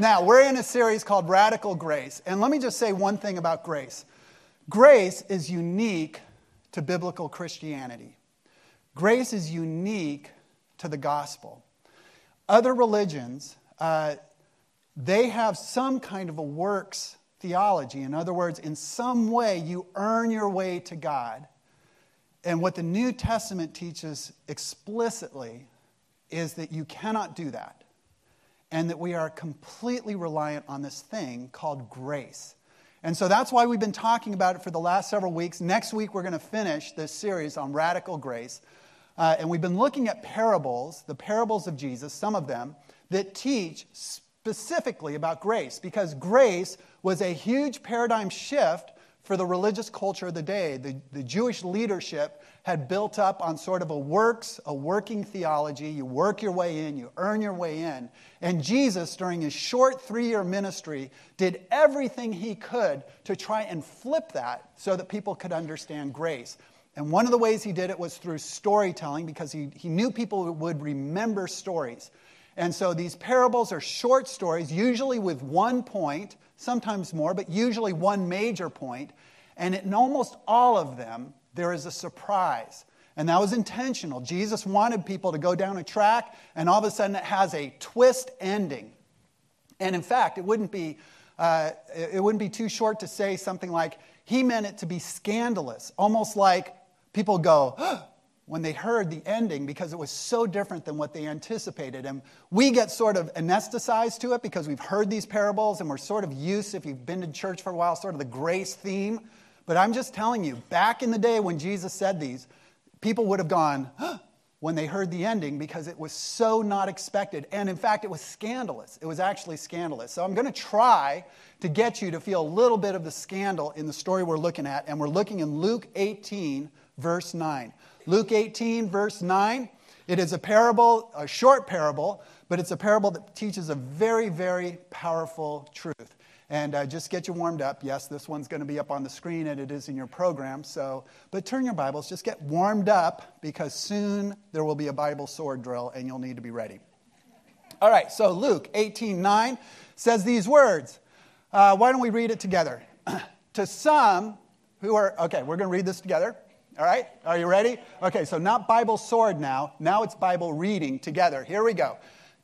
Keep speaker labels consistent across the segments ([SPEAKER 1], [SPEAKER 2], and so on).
[SPEAKER 1] Now, we're in a series called Radical Grace. And let me just say one thing about grace grace is unique to biblical Christianity, grace is unique to the gospel. Other religions, uh, they have some kind of a works theology. In other words, in some way, you earn your way to God. And what the New Testament teaches explicitly is that you cannot do that, and that we are completely reliant on this thing called grace. And so that's why we've been talking about it for the last several weeks. Next week, we're going to finish this series on radical grace. Uh, and we've been looking at parables, the parables of Jesus, some of them, that teach specifically about grace, because grace was a huge paradigm shift for the religious culture of the day. The, the Jewish leadership had built up on sort of a works, a working theology. You work your way in, you earn your way in. And Jesus, during his short three year ministry, did everything he could to try and flip that so that people could understand grace. And one of the ways he did it was through storytelling because he, he knew people would remember stories. And so these parables are short stories, usually with one point, sometimes more, but usually one major point. And in almost all of them, there is a surprise. And that was intentional. Jesus wanted people to go down a track, and all of a sudden it has a twist ending. And in fact, it wouldn't be, uh, it wouldn't be too short to say something like, he meant it to be scandalous, almost like people go, when they heard the ending because it was so different than what they anticipated. And we get sort of anesthetized to it because we've heard these parables and we're sort of used, if you've been to church for a while, sort of the grace theme. But I'm just telling you, back in the day when Jesus said these, people would have gone, huh, when they heard the ending because it was so not expected. And in fact, it was scandalous. It was actually scandalous. So I'm going to try to get you to feel a little bit of the scandal in the story we're looking at. And we're looking in Luke 18, verse 9. Luke 18, verse 9. It is a parable, a short parable, but it's a parable that teaches a very, very powerful truth. And uh, just get you warmed up. Yes, this one's going to be up on the screen and it is in your program. So, but turn your Bibles, just get warmed up because soon there will be a Bible sword drill and you'll need to be ready. All right, so Luke 18 9 says these words. Uh, why don't we read it together? to some who are, okay, we're going to read this together. All right, are you ready? Okay, so not Bible sword now. Now it's Bible reading together. Here we go.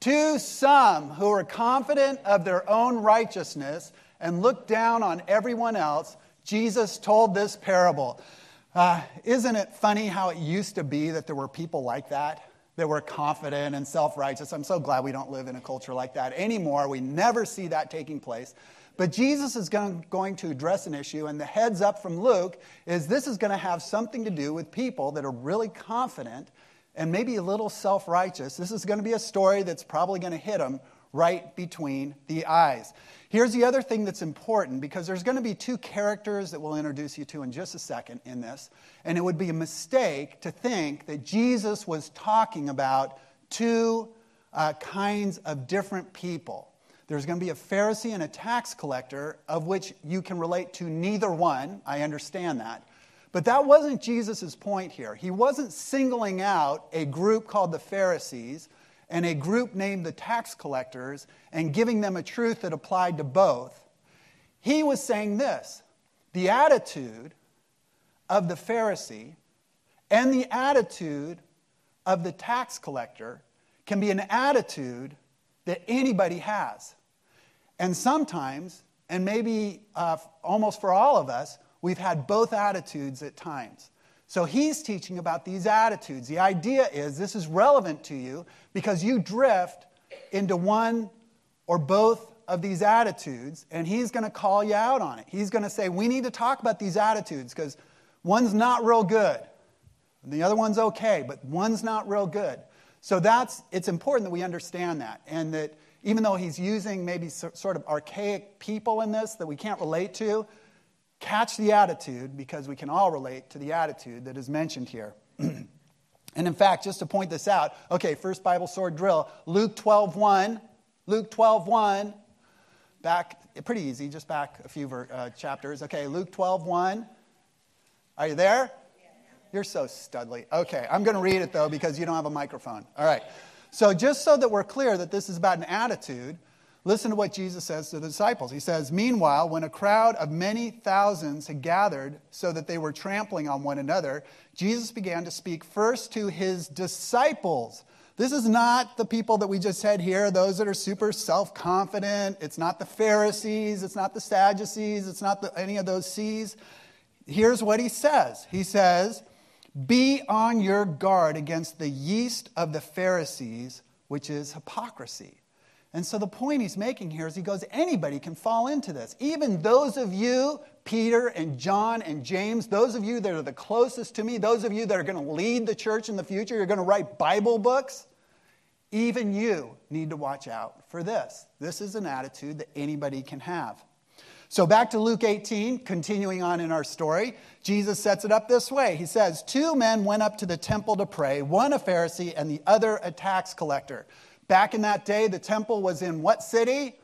[SPEAKER 1] To some who are confident of their own righteousness and look down on everyone else, Jesus told this parable. Uh, isn't it funny how it used to be that there were people like that? That were confident and self righteous. I'm so glad we don't live in a culture like that anymore. We never see that taking place. But Jesus is going to address an issue, and the heads up from Luke is this is going to have something to do with people that are really confident and maybe a little self righteous. This is going to be a story that's probably going to hit them right between the eyes. Here's the other thing that's important because there's going to be two characters that we'll introduce you to in just a second in this. And it would be a mistake to think that Jesus was talking about two uh, kinds of different people. There's going to be a Pharisee and a tax collector, of which you can relate to neither one. I understand that. But that wasn't Jesus' point here. He wasn't singling out a group called the Pharisees and a group named the tax collectors and giving them a truth that applied to both. He was saying this the attitude of the Pharisee and the attitude of the tax collector can be an attitude that anybody has. And sometimes, and maybe uh, almost for all of us, We've had both attitudes at times. So he's teaching about these attitudes. The idea is this is relevant to you because you drift into one or both of these attitudes, and he's going to call you out on it. He's going to say, We need to talk about these attitudes because one's not real good. The other one's okay, but one's not real good. So that's it's important that we understand that and that even though he's using maybe sort of archaic people in this that we can't relate to, catch the attitude because we can all relate to the attitude that is mentioned here. and in fact, just to point this out, okay, first Bible sword drill, Luke 12 1. Luke 12 1. Back, pretty easy, just back a few uh, chapters. Okay, Luke 12 1. Are you there? You're so studly. Okay, I'm going to read it though because you don't have a microphone. All right. So, just so that we're clear that this is about an attitude, Listen to what Jesus says to the disciples. He says, Meanwhile, when a crowd of many thousands had gathered so that they were trampling on one another, Jesus began to speak first to his disciples. This is not the people that we just said here, those that are super self confident. It's not the Pharisees. It's not the Sadducees. It's not the, any of those C's. Here's what he says He says, Be on your guard against the yeast of the Pharisees, which is hypocrisy. And so the point he's making here is he goes, anybody can fall into this. Even those of you, Peter and John and James, those of you that are the closest to me, those of you that are going to lead the church in the future, you're going to write Bible books, even you need to watch out for this. This is an attitude that anybody can have. So back to Luke 18, continuing on in our story, Jesus sets it up this way. He says, Two men went up to the temple to pray, one a Pharisee and the other a tax collector. Back in that day, the temple was in what city?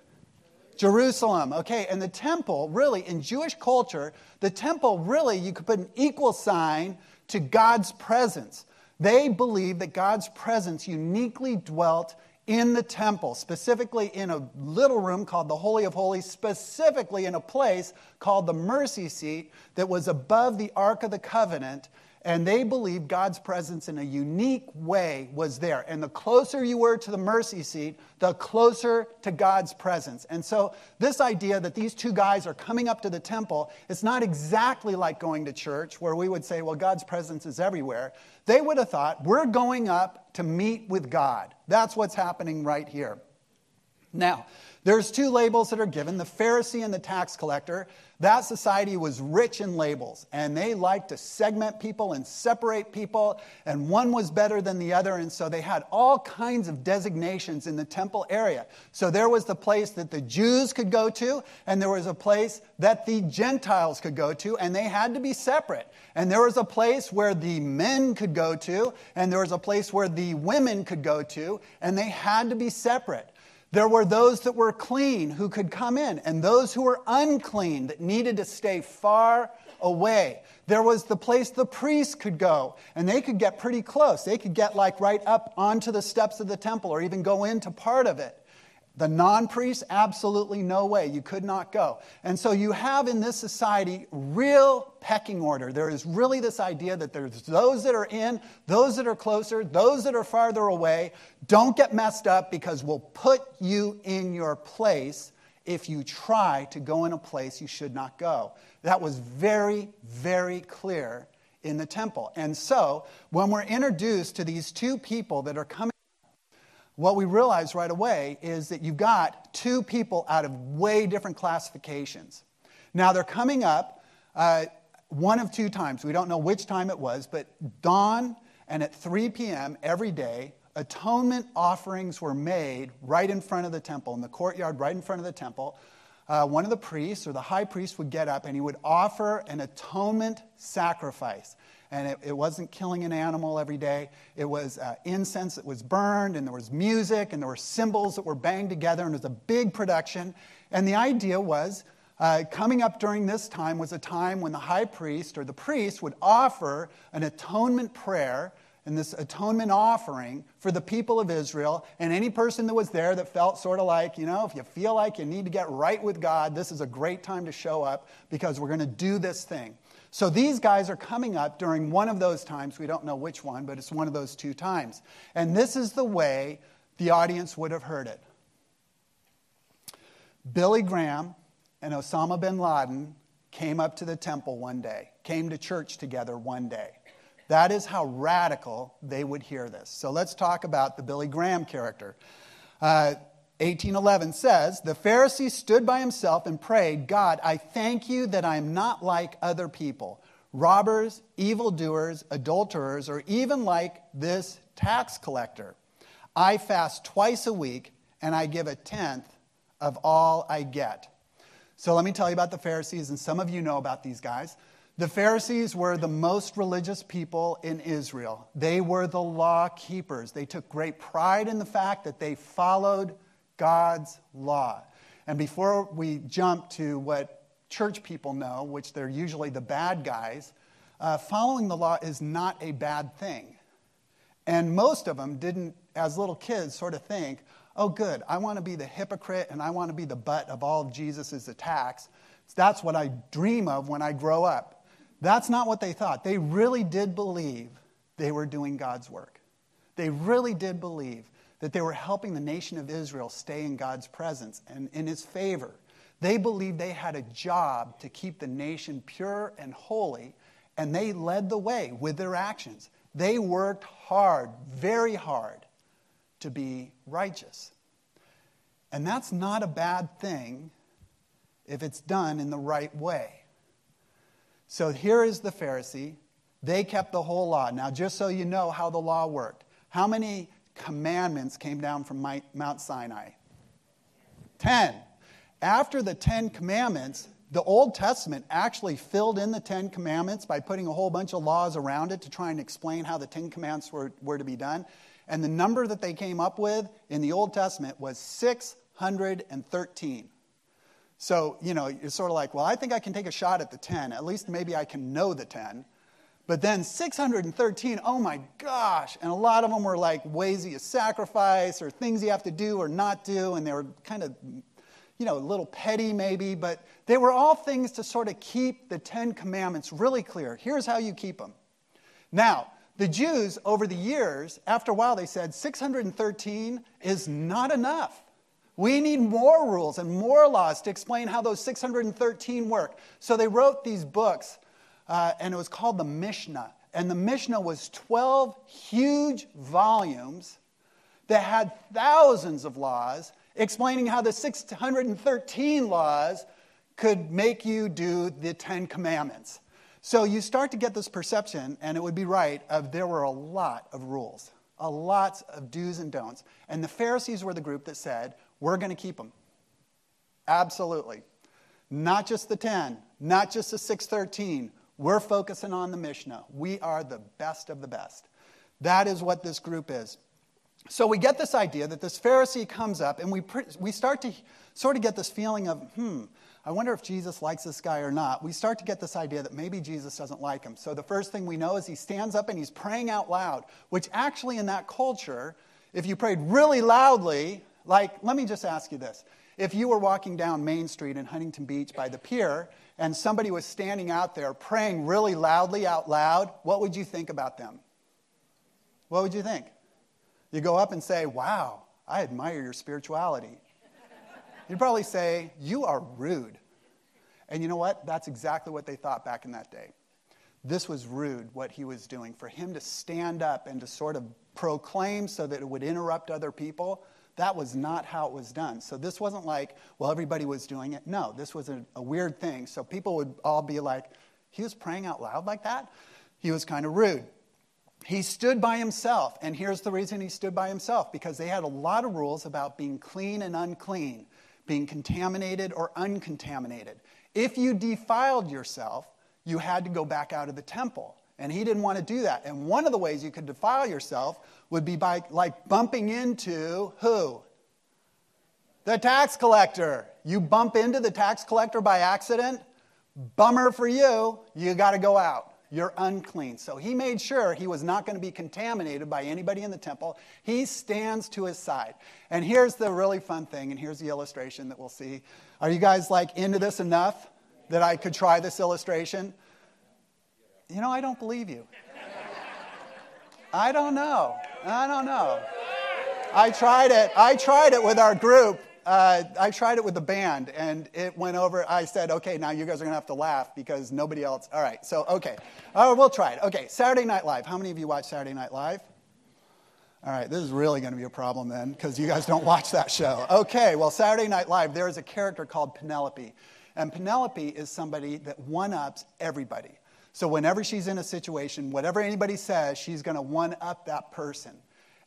[SPEAKER 1] Jerusalem. Okay, and the temple, really, in Jewish culture, the temple really, you could put an equal sign to God's presence. They believed that God's presence uniquely dwelt in the temple, specifically in a little room called the Holy of Holies, specifically in a place called the mercy seat that was above the Ark of the Covenant and they believed God's presence in a unique way was there. And the closer you were to the mercy seat, the closer to God's presence. And so, this idea that these two guys are coming up to the temple, it's not exactly like going to church where we would say, well, God's presence is everywhere. They would have thought, we're going up to meet with God. That's what's happening right here. Now, there's two labels that are given the Pharisee and the tax collector. That society was rich in labels, and they liked to segment people and separate people, and one was better than the other, and so they had all kinds of designations in the temple area. So there was the place that the Jews could go to, and there was a place that the Gentiles could go to, and they had to be separate. And there was a place where the men could go to, and there was a place where the women could go to, and they had to be separate. There were those that were clean who could come in, and those who were unclean that needed to stay far away. There was the place the priests could go, and they could get pretty close. They could get like right up onto the steps of the temple or even go into part of it. The non priests, absolutely no way. You could not go. And so you have in this society real pecking order. There is really this idea that there's those that are in, those that are closer, those that are farther away. Don't get messed up because we'll put you in your place if you try to go in a place you should not go. That was very, very clear in the temple. And so when we're introduced to these two people that are coming, what we realize right away is that you've got two people out of way different classifications. Now they're coming up uh, one of two times. We don't know which time it was, but dawn and at 3 p.m. every day, atonement offerings were made right in front of the temple, in the courtyard right in front of the temple. Uh, one of the priests or the high priest would get up and he would offer an atonement sacrifice and it, it wasn't killing an animal every day. It was uh, incense that was burned, and there was music, and there were cymbals that were banged together, and it was a big production. And the idea was uh, coming up during this time was a time when the high priest or the priest would offer an atonement prayer and this atonement offering for the people of Israel. And any person that was there that felt sort of like, you know, if you feel like you need to get right with God, this is a great time to show up because we're going to do this thing. So these guys are coming up during one of those times. We don't know which one, but it's one of those two times. And this is the way the audience would have heard it Billy Graham and Osama bin Laden came up to the temple one day, came to church together one day. That is how radical they would hear this. So let's talk about the Billy Graham character. Uh, 1811 says, The Pharisee stood by himself and prayed, God, I thank you that I am not like other people, robbers, evildoers, adulterers, or even like this tax collector. I fast twice a week and I give a tenth of all I get. So let me tell you about the Pharisees, and some of you know about these guys. The Pharisees were the most religious people in Israel. They were the law keepers. They took great pride in the fact that they followed God's law. And before we jump to what church people know, which they're usually the bad guys, uh, following the law is not a bad thing. And most of them didn't, as little kids, sort of think, oh, good, I want to be the hypocrite and I want to be the butt of all of Jesus' attacks. That's what I dream of when I grow up. That's not what they thought. They really did believe they were doing God's work. They really did believe that they were helping the nation of Israel stay in God's presence and in his favor. They believed they had a job to keep the nation pure and holy, and they led the way with their actions. They worked hard, very hard, to be righteous. And that's not a bad thing if it's done in the right way. So here is the Pharisee. They kept the whole law. Now, just so you know how the law worked, how many commandments came down from Mount Sinai? Ten. After the Ten Commandments, the Old Testament actually filled in the Ten Commandments by putting a whole bunch of laws around it to try and explain how the Ten Commandments were, were to be done. And the number that they came up with in the Old Testament was 613. So, you know, you're sort of like, well, I think I can take a shot at the 10. At least maybe I can know the 10. But then 613, oh my gosh. And a lot of them were like ways you sacrifice or things you have to do or not do. And they were kind of, you know, a little petty maybe. But they were all things to sort of keep the Ten Commandments really clear. Here's how you keep them. Now, the Jews, over the years, after a while, they said 613 is not enough. We need more rules and more laws to explain how those 613 work. So they wrote these books, uh, and it was called the Mishnah. And the Mishnah was 12 huge volumes that had thousands of laws explaining how the 613 laws could make you do the Ten Commandments. So you start to get this perception, and it would be right, of there were a lot of rules, a lot of do's and don'ts. And the Pharisees were the group that said, we're going to keep them. Absolutely. Not just the 10, not just the 613. We're focusing on the Mishnah. We are the best of the best. That is what this group is. So we get this idea that this Pharisee comes up, and we, we start to sort of get this feeling of, hmm, I wonder if Jesus likes this guy or not. We start to get this idea that maybe Jesus doesn't like him. So the first thing we know is he stands up and he's praying out loud, which actually in that culture, if you prayed really loudly, like, let me just ask you this. If you were walking down Main Street in Huntington Beach by the pier and somebody was standing out there praying really loudly out loud, what would you think about them? What would you think? You go up and say, Wow, I admire your spirituality. You'd probably say, You are rude. And you know what? That's exactly what they thought back in that day. This was rude, what he was doing. For him to stand up and to sort of proclaim so that it would interrupt other people, that was not how it was done. So this wasn't like, well, everybody was doing it. No, this was a, a weird thing. So people would all be like, he was praying out loud like that? He was kind of rude. He stood by himself. And here's the reason he stood by himself because they had a lot of rules about being clean and unclean being contaminated or uncontaminated. If you defiled yourself, you had to go back out of the temple. And he didn't want to do that. And one of the ways you could defile yourself would be by like bumping into who? The tax collector. You bump into the tax collector by accident, bummer for you, you got to go out you're unclean. So he made sure he was not going to be contaminated by anybody in the temple. He stands to his side. And here's the really fun thing, and here's the illustration that we'll see. Are you guys like into this enough that I could try this illustration? You know, I don't believe you. I don't know. I don't know. I tried it. I tried it with our group uh, I tried it with the band, and it went over. I said, okay, now you guys are going to have to laugh because nobody else. All right, so, okay. Oh, we'll try it. Okay, Saturday Night Live. How many of you watch Saturday Night Live? All right, this is really going to be a problem then because you guys don't watch that show. Okay, well, Saturday Night Live, there is a character called Penelope. And Penelope is somebody that one ups everybody. So whenever she's in a situation, whatever anybody says, she's going to one up that person.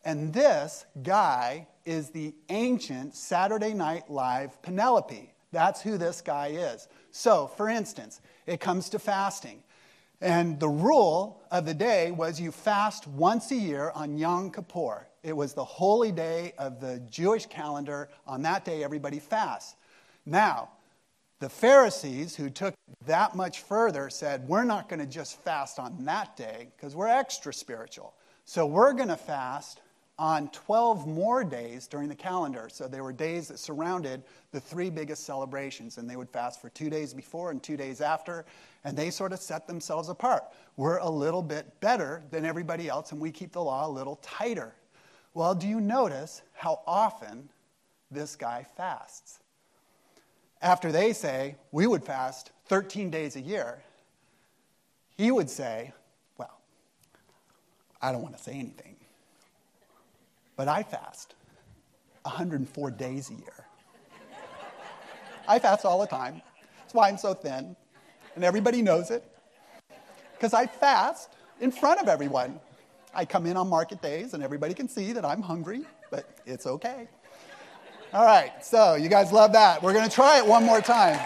[SPEAKER 1] And this guy is the ancient Saturday Night Live Penelope. That's who this guy is. So, for instance, it comes to fasting. And the rule of the day was you fast once a year on Yom Kippur. It was the holy day of the Jewish calendar. On that day, everybody fasts. Now, the Pharisees, who took that much further, said, We're not going to just fast on that day because we're extra spiritual. So we're going to fast on 12 more days during the calendar. So there were days that surrounded the three biggest celebrations, and they would fast for two days before and two days after, and they sort of set themselves apart. We're a little bit better than everybody else, and we keep the law a little tighter. Well, do you notice how often this guy fasts? After they say, we would fast 13 days a year, he would say, well, I don't want to say anything but I fast 104 days a year. I fast all the time. That's why I'm so thin. And everybody knows it. Because I fast in front of everyone. I come in on market days and everybody can see that I'm hungry, but it's okay. All right, so you guys love that. We're going to try it one more time.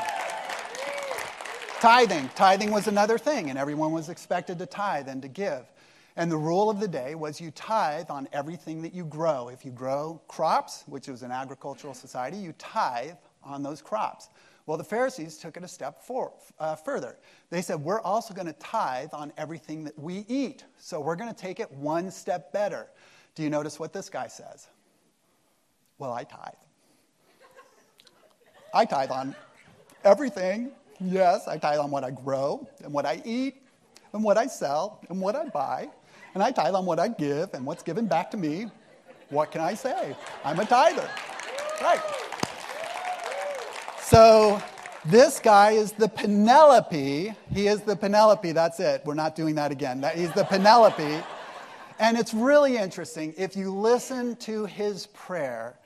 [SPEAKER 1] Tithing. Tithing was another thing, and everyone was expected to tithe and to give. And the rule of the day was you tithe on everything that you grow. If you grow crops, which was an agricultural society, you tithe on those crops. Well, the Pharisees took it a step for, uh, further. They said, We're also going to tithe on everything that we eat. So we're going to take it one step better. Do you notice what this guy says? Well, I tithe. I tithe on everything. Yes, I tithe on what I grow and what I eat and what I sell and what I buy and I tithe on what I give and what's given back to me. What can I say? I'm a tither. Right. So this guy is the Penelope. He is the Penelope. That's it. We're not doing that again. He's the Penelope. And it's really interesting. If you listen to his prayer,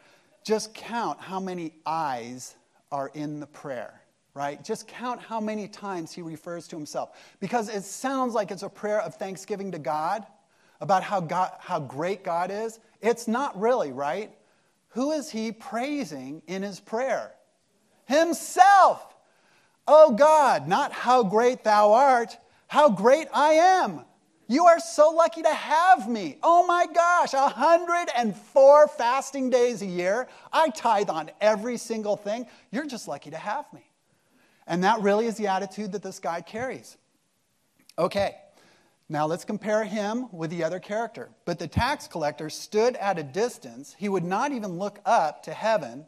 [SPEAKER 1] just count how many eyes are in the prayer, right? Just count how many times he refers to himself. Because it sounds like it's a prayer of thanksgiving to God, about how, God, how great God is? It's not really, right? Who is he praising in his prayer? Himself. Oh God, not how great thou art, how great I am. You are so lucky to have me. Oh my gosh, 104 fasting days a year. I tithe on every single thing. You're just lucky to have me. And that really is the attitude that this guy carries. Okay, now let's compare him with the other character. But the tax collector stood at a distance. He would not even look up to heaven,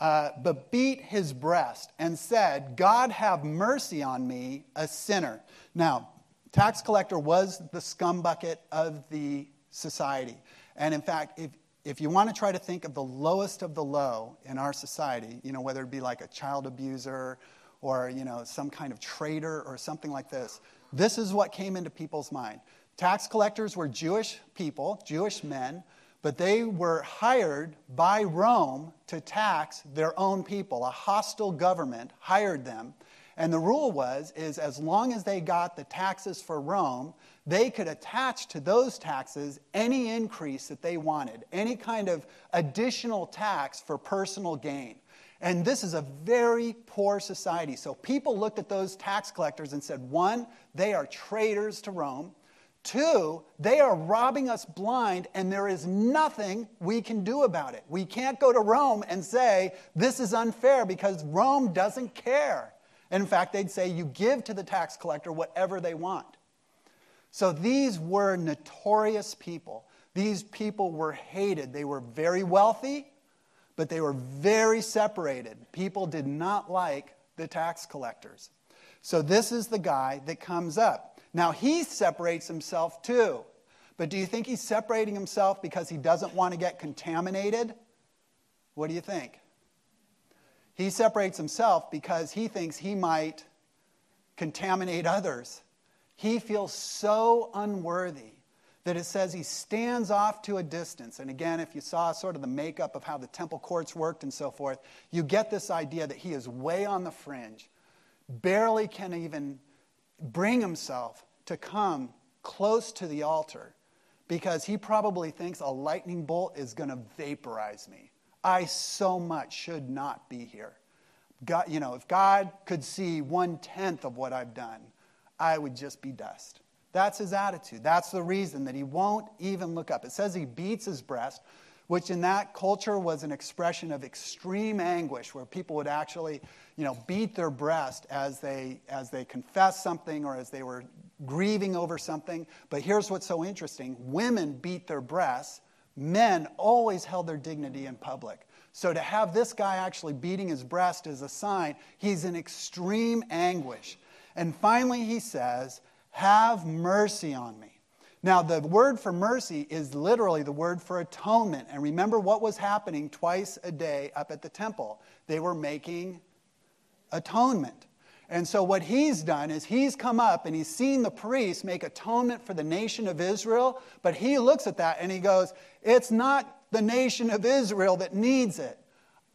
[SPEAKER 1] uh, but beat his breast and said, God have mercy on me, a sinner. Now, tax collector was the scum bucket of the society. And in fact, if, if you want to try to think of the lowest of the low in our society, you know, whether it be like a child abuser or, you know, some kind of traitor or something like this, this is what came into people's mind. Tax collectors were Jewish people, Jewish men, but they were hired by Rome to tax their own people. A hostile government hired them. And the rule was is as long as they got the taxes for Rome, they could attach to those taxes any increase that they wanted, any kind of additional tax for personal gain. And this is a very poor society. So people looked at those tax collectors and said, one, they are traitors to Rome. Two, they are robbing us blind, and there is nothing we can do about it. We can't go to Rome and say, this is unfair because Rome doesn't care. In fact, they'd say, you give to the tax collector whatever they want. So these were notorious people. These people were hated. They were very wealthy, but they were very separated. People did not like the tax collectors. So this is the guy that comes up. Now he separates himself too. But do you think he's separating himself because he doesn't want to get contaminated? What do you think? He separates himself because he thinks he might contaminate others. He feels so unworthy that it says he stands off to a distance. And again, if you saw sort of the makeup of how the temple courts worked and so forth, you get this idea that he is way on the fringe, barely can even bring himself to come close to the altar because he probably thinks a lightning bolt is going to vaporize me. I so much should not be here. God, you know, if God could see one tenth of what I've done, I would just be dust. That's his attitude. That's the reason that he won't even look up. It says he beats his breast, which in that culture was an expression of extreme anguish, where people would actually, you know, beat their breast as they as they confessed something or as they were grieving over something. But here's what's so interesting: women beat their breasts Men always held their dignity in public. So to have this guy actually beating his breast is a sign he's in extreme anguish. And finally, he says, Have mercy on me. Now, the word for mercy is literally the word for atonement. And remember what was happening twice a day up at the temple? They were making atonement. And so, what he's done is he's come up and he's seen the priests make atonement for the nation of Israel, but he looks at that and he goes, It's not the nation of Israel that needs it.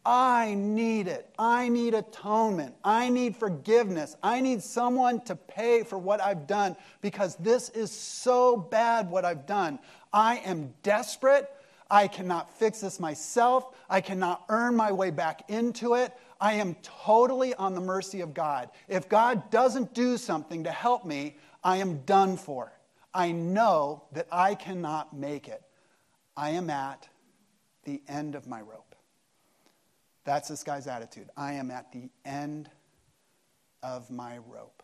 [SPEAKER 1] I need it. I need atonement. I need forgiveness. I need someone to pay for what I've done because this is so bad what I've done. I am desperate. I cannot fix this myself. I cannot earn my way back into it. I am totally on the mercy of God. If God doesn't do something to help me, I am done for. I know that I cannot make it. I am at the end of my rope. That's this guy's attitude. I am at the end of my rope.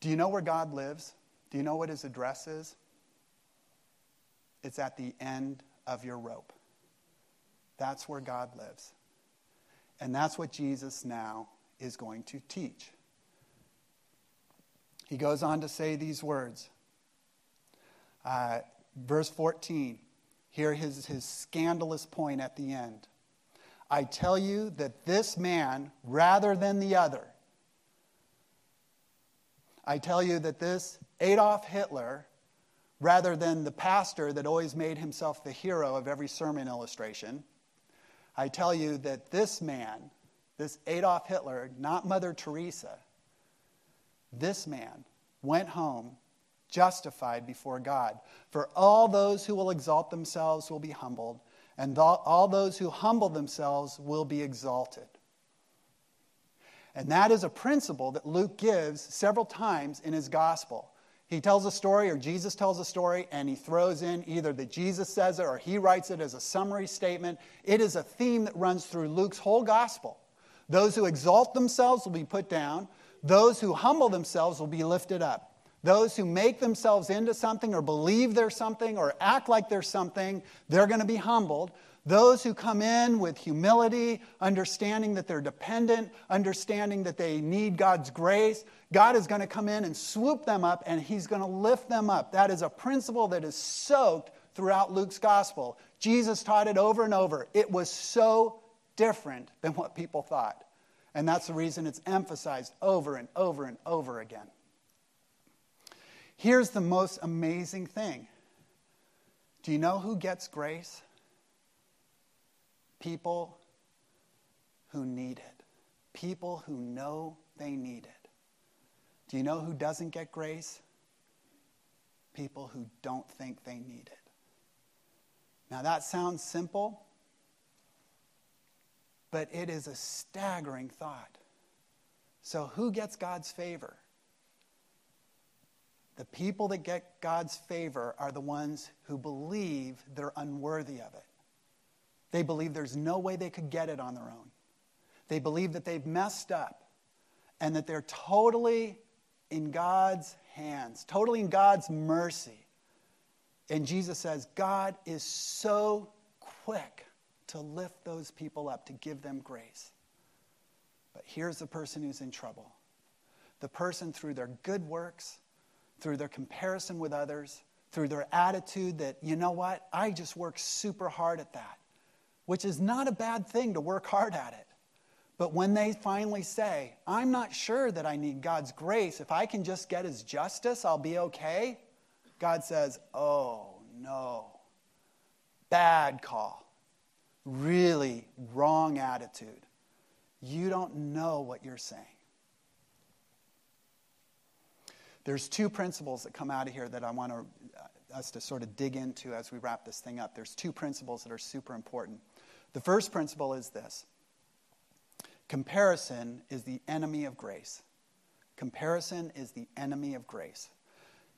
[SPEAKER 1] Do you know where God lives? Do you know what his address is? It's at the end of your rope. That's where God lives. And that's what Jesus now is going to teach. He goes on to say these words. Uh, verse 14 Hear his, his scandalous point at the end. I tell you that this man, rather than the other, I tell you that this Adolf Hitler, rather than the pastor that always made himself the hero of every sermon illustration, I tell you that this man, this Adolf Hitler, not Mother Teresa, this man went home justified before God. For all those who will exalt themselves will be humbled, and all those who humble themselves will be exalted. And that is a principle that Luke gives several times in his gospel. He tells a story, or Jesus tells a story, and he throws in either that Jesus says it or he writes it as a summary statement. It is a theme that runs through Luke's whole gospel. Those who exalt themselves will be put down, those who humble themselves will be lifted up. Those who make themselves into something or believe they're something or act like they're something, they're going to be humbled. Those who come in with humility, understanding that they're dependent, understanding that they need God's grace, God is going to come in and swoop them up and He's going to lift them up. That is a principle that is soaked throughout Luke's gospel. Jesus taught it over and over. It was so different than what people thought. And that's the reason it's emphasized over and over and over again. Here's the most amazing thing Do you know who gets grace? People who need it, people who know they need it. Do you know who doesn't get grace? People who don't think they need it. Now, that sounds simple, but it is a staggering thought. So, who gets God's favor? The people that get God's favor are the ones who believe they're unworthy of it. They believe there's no way they could get it on their own. They believe that they've messed up and that they're totally in God's hands, totally in God's mercy. And Jesus says, God is so quick to lift those people up, to give them grace. But here's the person who's in trouble the person through their good works through their comparison with others, through their attitude that, you know what, I just work super hard at that, which is not a bad thing to work hard at it. But when they finally say, I'm not sure that I need God's grace, if I can just get his justice, I'll be okay, God says, oh no, bad call, really wrong attitude. You don't know what you're saying. There's two principles that come out of here that I want to, uh, us to sort of dig into as we wrap this thing up. There's two principles that are super important. The first principle is this comparison is the enemy of grace. Comparison is the enemy of grace.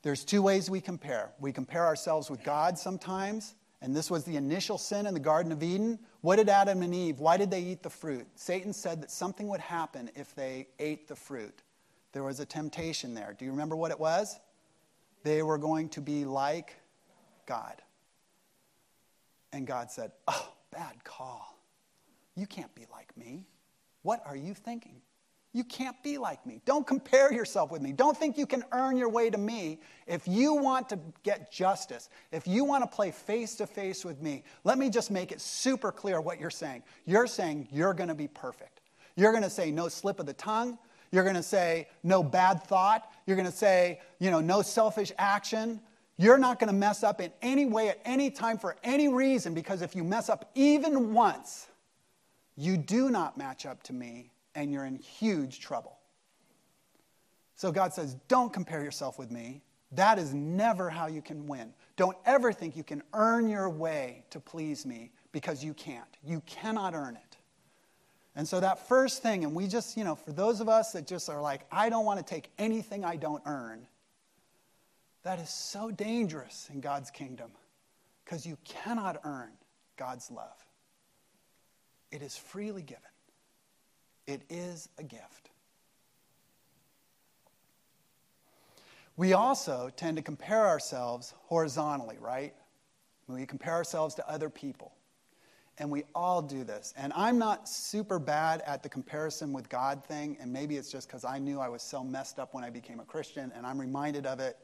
[SPEAKER 1] There's two ways we compare. We compare ourselves with God sometimes, and this was the initial sin in the Garden of Eden. What did Adam and Eve, why did they eat the fruit? Satan said that something would happen if they ate the fruit there was a temptation there. Do you remember what it was? They were going to be like God. And God said, Oh, bad call. You can't be like me. What are you thinking? You can't be like me. Don't compare yourself with me. Don't think you can earn your way to me. If you want to get justice, if you want to play face to face with me, let me just make it super clear what you're saying. You're saying you're going to be perfect. You're going to say no slip of the tongue. You're going to say no bad thought. You're going to say, you know, no selfish action. You're not going to mess up in any way at any time for any reason because if you mess up even once, you do not match up to me and you're in huge trouble. So God says, Don't compare yourself with me. That is never how you can win. Don't ever think you can earn your way to please me because you can't. You cannot earn it. And so that first thing, and we just, you know, for those of us that just are like, I don't want to take anything I don't earn, that is so dangerous in God's kingdom because you cannot earn God's love. It is freely given. It is a gift. We also tend to compare ourselves horizontally, right? We compare ourselves to other people. And we all do this. And I'm not super bad at the comparison with God thing, and maybe it's just because I knew I was so messed up when I became a Christian, and I'm reminded of it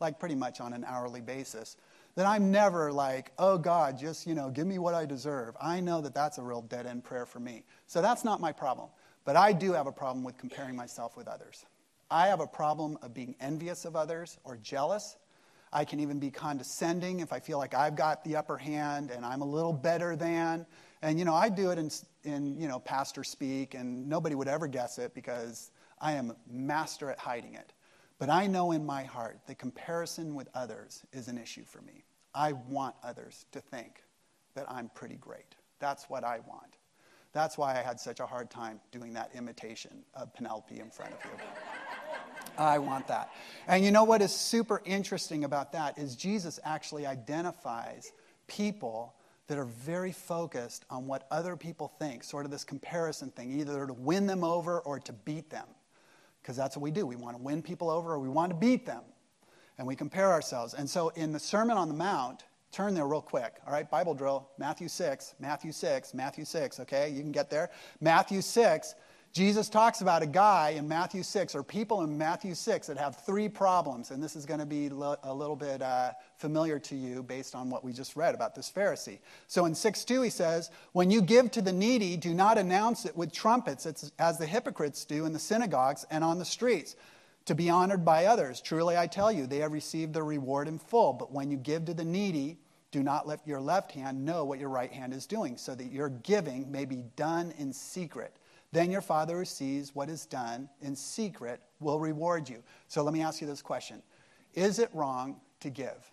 [SPEAKER 1] like pretty much on an hourly basis. That I'm never like, oh God, just, you know, give me what I deserve. I know that that's a real dead end prayer for me. So that's not my problem. But I do have a problem with comparing myself with others. I have a problem of being envious of others or jealous. I can even be condescending if I feel like I've got the upper hand and I'm a little better than. And, you know, I do it in, in you know, pastor speak, and nobody would ever guess it because I am master at hiding it. But I know in my heart that comparison with others is an issue for me. I want others to think that I'm pretty great. That's what I want. That's why I had such a hard time doing that imitation of Penelope in front of you. I want that. And you know what is super interesting about that is Jesus actually identifies people that are very focused on what other people think, sort of this comparison thing, either to win them over or to beat them. Because that's what we do. We want to win people over or we want to beat them. And we compare ourselves. And so in the Sermon on the Mount, Turn there real quick. All right, Bible drill. Matthew 6, Matthew 6, Matthew 6, okay? You can get there. Matthew 6, Jesus talks about a guy in Matthew 6, or people in Matthew 6 that have three problems. And this is going to be a little bit uh, familiar to you based on what we just read about this Pharisee. So in 6 2, he says, When you give to the needy, do not announce it with trumpets, as the hypocrites do in the synagogues and on the streets to be honored by others. Truly, I tell you, they have received their reward in full. But when you give to the needy, do not let your left hand know what your right hand is doing, so that your giving may be done in secret. Then your Father who sees what is done in secret will reward you. So let me ask you this question Is it wrong to give?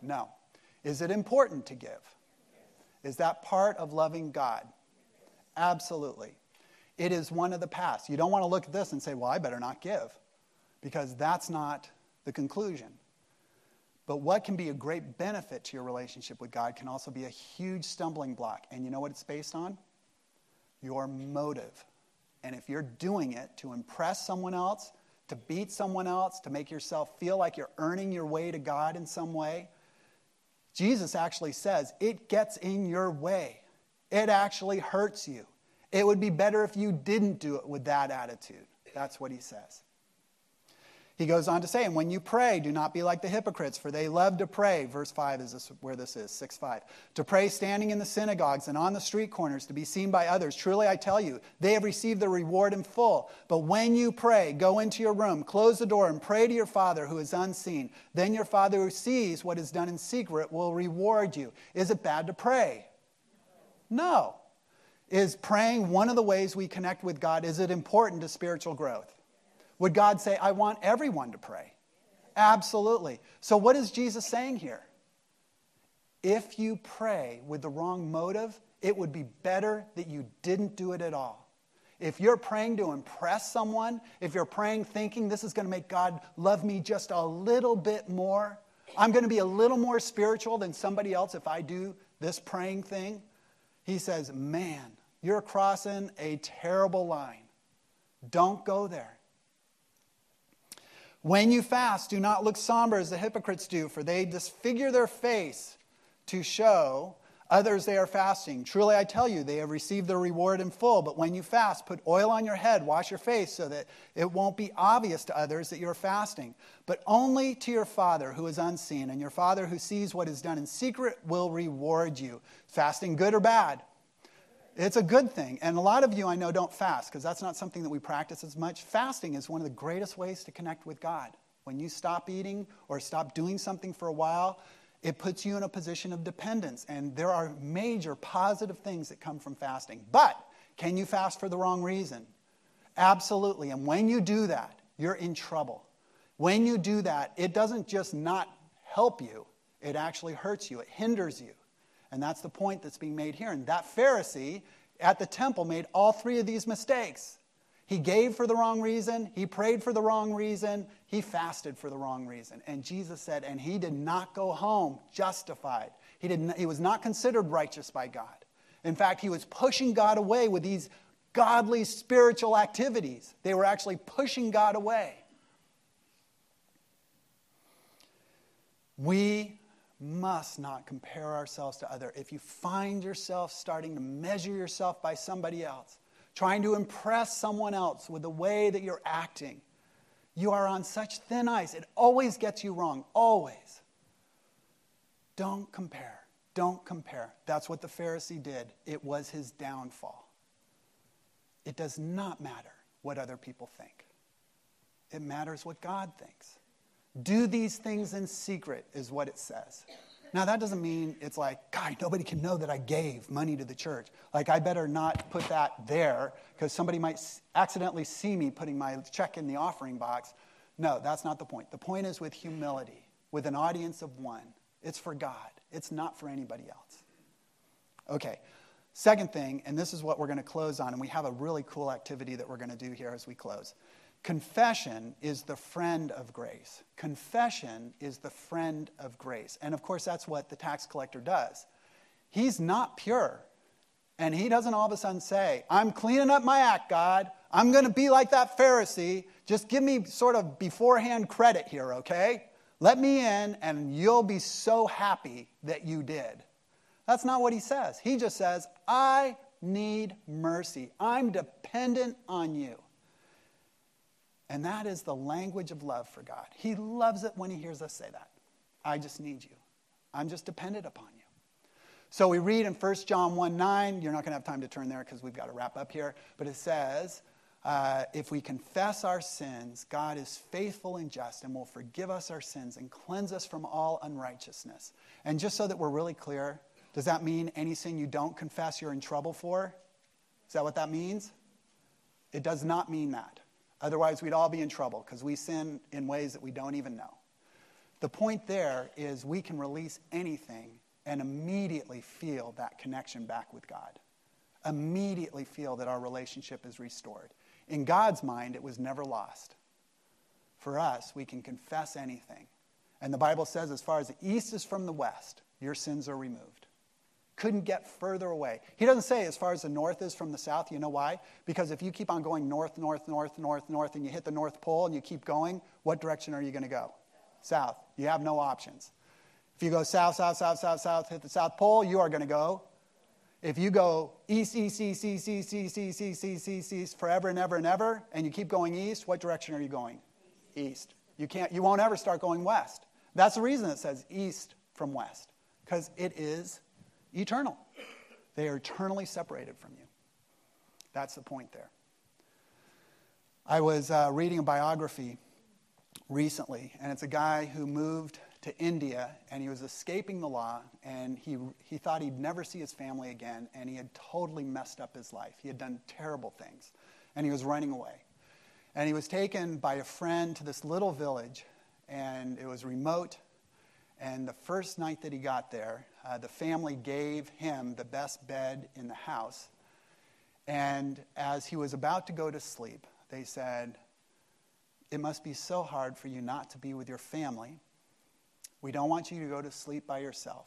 [SPEAKER 1] No. Is it important to give? Is that part of loving God? Absolutely. It is one of the past. You don't want to look at this and say, well, I better not give, because that's not the conclusion. But what can be a great benefit to your relationship with God can also be a huge stumbling block. And you know what it's based on? Your motive. And if you're doing it to impress someone else, to beat someone else, to make yourself feel like you're earning your way to God in some way, Jesus actually says it gets in your way. It actually hurts you. It would be better if you didn't do it with that attitude. That's what he says. He goes on to say, and when you pray, do not be like the hypocrites, for they love to pray. Verse 5 is this, where this is, 6 5. To pray standing in the synagogues and on the street corners to be seen by others. Truly, I tell you, they have received the reward in full. But when you pray, go into your room, close the door, and pray to your Father who is unseen. Then your Father who sees what is done in secret will reward you. Is it bad to pray? No. Is praying one of the ways we connect with God? Is it important to spiritual growth? Would God say, I want everyone to pray? Absolutely. So, what is Jesus saying here? If you pray with the wrong motive, it would be better that you didn't do it at all. If you're praying to impress someone, if you're praying thinking this is going to make God love me just a little bit more, I'm going to be a little more spiritual than somebody else if I do this praying thing, he says, Man, you're crossing a terrible line. Don't go there. When you fast, do not look somber as the hypocrites do, for they disfigure their face to show others they are fasting. Truly, I tell you, they have received their reward in full. But when you fast, put oil on your head, wash your face, so that it won't be obvious to others that you're fasting, but only to your Father who is unseen. And your Father who sees what is done in secret will reward you. Fasting, good or bad? It's a good thing. And a lot of you I know don't fast because that's not something that we practice as much. Fasting is one of the greatest ways to connect with God. When you stop eating or stop doing something for a while, it puts you in a position of dependence. And there are major positive things that come from fasting. But can you fast for the wrong reason? Absolutely. And when you do that, you're in trouble. When you do that, it doesn't just not help you, it actually hurts you, it hinders you. And that's the point that's being made here. And that Pharisee at the temple made all three of these mistakes. He gave for the wrong reason, he prayed for the wrong reason, he fasted for the wrong reason. And Jesus said, and he did not go home justified. He, did not, he was not considered righteous by God. In fact, he was pushing God away with these godly spiritual activities. They were actually pushing God away. We must not compare ourselves to other. If you find yourself starting to measure yourself by somebody else, trying to impress someone else with the way that you're acting, you are on such thin ice. It always gets you wrong, always. Don't compare. Don't compare. That's what the Pharisee did. It was his downfall. It does not matter what other people think, it matters what God thinks. Do these things in secret, is what it says. Now, that doesn't mean it's like, God, nobody can know that I gave money to the church. Like, I better not put that there because somebody might accidentally see me putting my check in the offering box. No, that's not the point. The point is with humility, with an audience of one. It's for God, it's not for anybody else. Okay, second thing, and this is what we're going to close on, and we have a really cool activity that we're going to do here as we close. Confession is the friend of grace. Confession is the friend of grace. And of course, that's what the tax collector does. He's not pure. And he doesn't all of a sudden say, I'm cleaning up my act, God. I'm going to be like that Pharisee. Just give me sort of beforehand credit here, okay? Let me in, and you'll be so happy that you did. That's not what he says. He just says, I need mercy. I'm dependent on you. And that is the language of love for God. He loves it when he hears us say that. I just need you. I'm just dependent upon you. So we read in 1 John 1 9, you're not going to have time to turn there because we've got to wrap up here, but it says, uh, if we confess our sins, God is faithful and just and will forgive us our sins and cleanse us from all unrighteousness. And just so that we're really clear, does that mean any sin you don't confess you're in trouble for? Is that what that means? It does not mean that. Otherwise, we'd all be in trouble because we sin in ways that we don't even know. The point there is we can release anything and immediately feel that connection back with God. Immediately feel that our relationship is restored. In God's mind, it was never lost. For us, we can confess anything. And the Bible says, as far as the east is from the west, your sins are removed couldn't get further away. He doesn't say as far as the north is from the south. You know why? Because if you keep on going north, north, north, north, north, and you hit the North Pole and you keep going, what direction are you going to go? South. You have no options. If you go south, south, south, south, south, hit the South Pole, you are going to go. If you go east, east, east, east, east, east, east, east, east, east, east, forever and ever and ever, and you keep going east, what direction are you going? East. You can't. You won't ever start going west. That's the reason it says east from west, because it is eternal. They are eternally separated from you. That's the point there. I was uh, reading a biography recently, and it's a guy who moved to India and he was escaping the law, and he, he thought he'd never see his family again, and he had totally messed up his life. He had done terrible things, and he was running away. And he was taken by a friend to this little village, and it was remote. And the first night that he got there, uh, the family gave him the best bed in the house. And as he was about to go to sleep, they said, It must be so hard for you not to be with your family. We don't want you to go to sleep by yourself.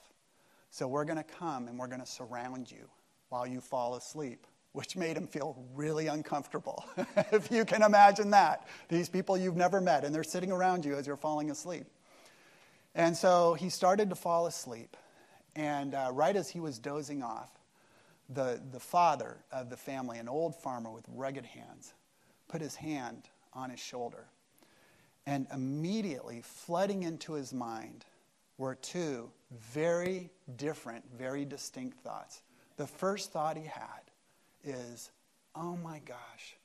[SPEAKER 1] So we're going to come and we're going to surround you while you fall asleep which made him feel really uncomfortable. if you can imagine that. These people you've never met, and they're sitting around you as you're falling asleep. And so he started to fall asleep. And uh, right as he was dozing off, the, the father of the family, an old farmer with rugged hands, put his hand on his shoulder. And immediately, flooding into his mind, were two very different, very distinct thoughts. The first thought he had is, oh my gosh,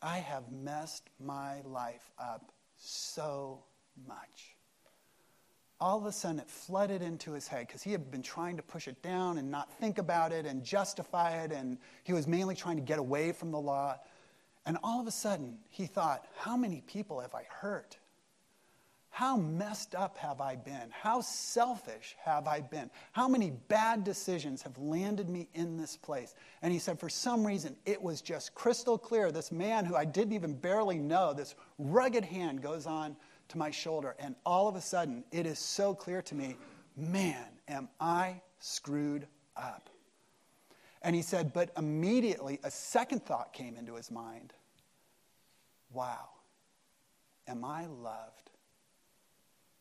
[SPEAKER 1] I have messed my life up so much. All of a sudden, it flooded into his head because he had been trying to push it down and not think about it and justify it, and he was mainly trying to get away from the law. And all of a sudden, he thought, How many people have I hurt? How messed up have I been? How selfish have I been? How many bad decisions have landed me in this place? And he said, for some reason, it was just crystal clear. This man who I didn't even barely know, this rugged hand goes on to my shoulder. And all of a sudden, it is so clear to me man, am I screwed up? And he said, but immediately a second thought came into his mind wow, am I loved?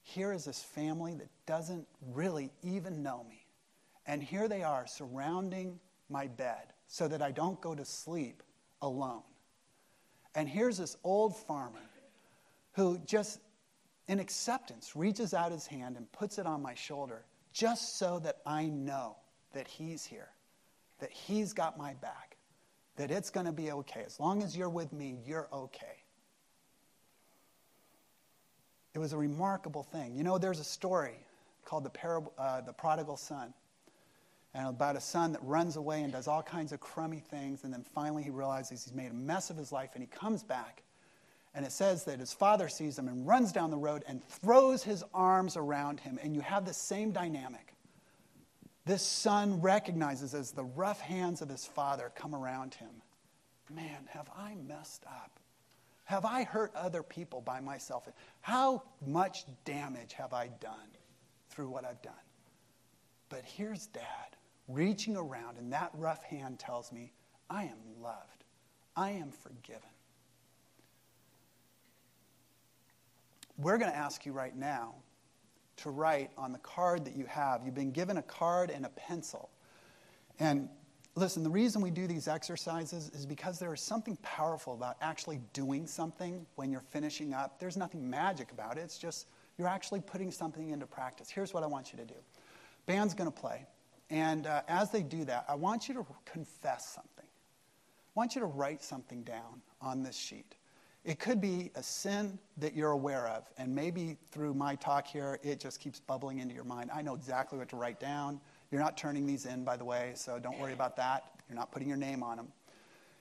[SPEAKER 1] here is this family that doesn't really even know me. And here they are surrounding my bed so that I don't go to sleep alone. And here's this old farmer who just in acceptance reaches out his hand and puts it on my shoulder just so that I know that he's here, that he's got my back, that it's going to be okay. As long as you're with me, you're okay. It was a remarkable thing. You know, there's a story called the, parable, uh, the Prodigal Son, and about a son that runs away and does all kinds of crummy things, and then finally he realizes he's made a mess of his life, and he comes back. And it says that his father sees him and runs down the road and throws his arms around him, and you have the same dynamic. This son recognizes as the rough hands of his father come around him. Man, have I messed up? Have I hurt other people by myself? How much damage have I done through what I've done? But here's dad reaching around, and that rough hand tells me, I am loved. I am forgiven. We're going to ask you right now to write on the card that you have. You've been given a card and a pencil. And Listen, the reason we do these exercises is because there is something powerful about actually doing something when you're finishing up. There's nothing magic about it. It's just you're actually putting something into practice. Here's what I want you to do band's going to play. And uh, as they do that, I want you to confess something. I want you to write something down on this sheet. It could be a sin that you're aware of, and maybe through my talk here, it just keeps bubbling into your mind. I know exactly what to write down. You're not turning these in, by the way, so don't worry about that. You're not putting your name on them.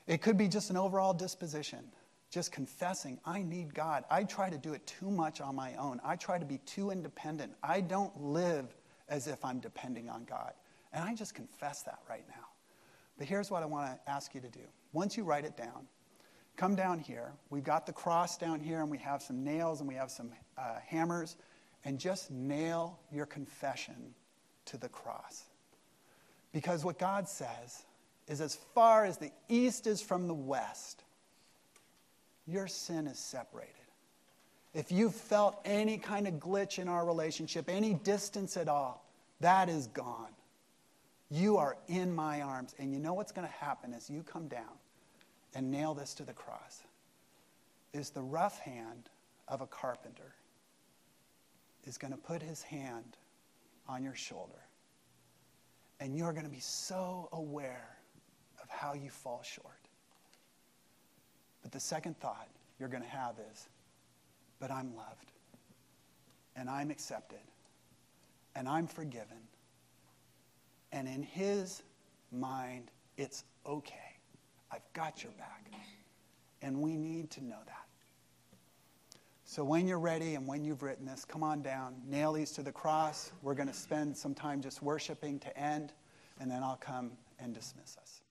[SPEAKER 1] It could be just an overall disposition, just confessing, I need God. I try to do it too much on my own. I try to be too independent. I don't live as if I'm depending on God. And I just confess that right now. But here's what I want to ask you to do. Once you write it down, come down here. We've got the cross down here, and we have some nails and we have some uh, hammers. And just nail your confession to the cross. Because what God says is as far as the east is from the west, your sin is separated. If you've felt any kind of glitch in our relationship, any distance at all, that is gone. You are in my arms. And you know what's going to happen as you come down and nail this to the cross is the rough hand of a carpenter is going to put his hand on your shoulder. And you're going to be so aware of how you fall short. But the second thought you're going to have is, but I'm loved, and I'm accepted, and I'm forgiven. And in his mind, it's okay. I've got your back. And we need to know that. So when you're ready and when you've written this, come on down, nail these to the cross. We're going to spend some time just worshiping to end, and then I'll come and dismiss us.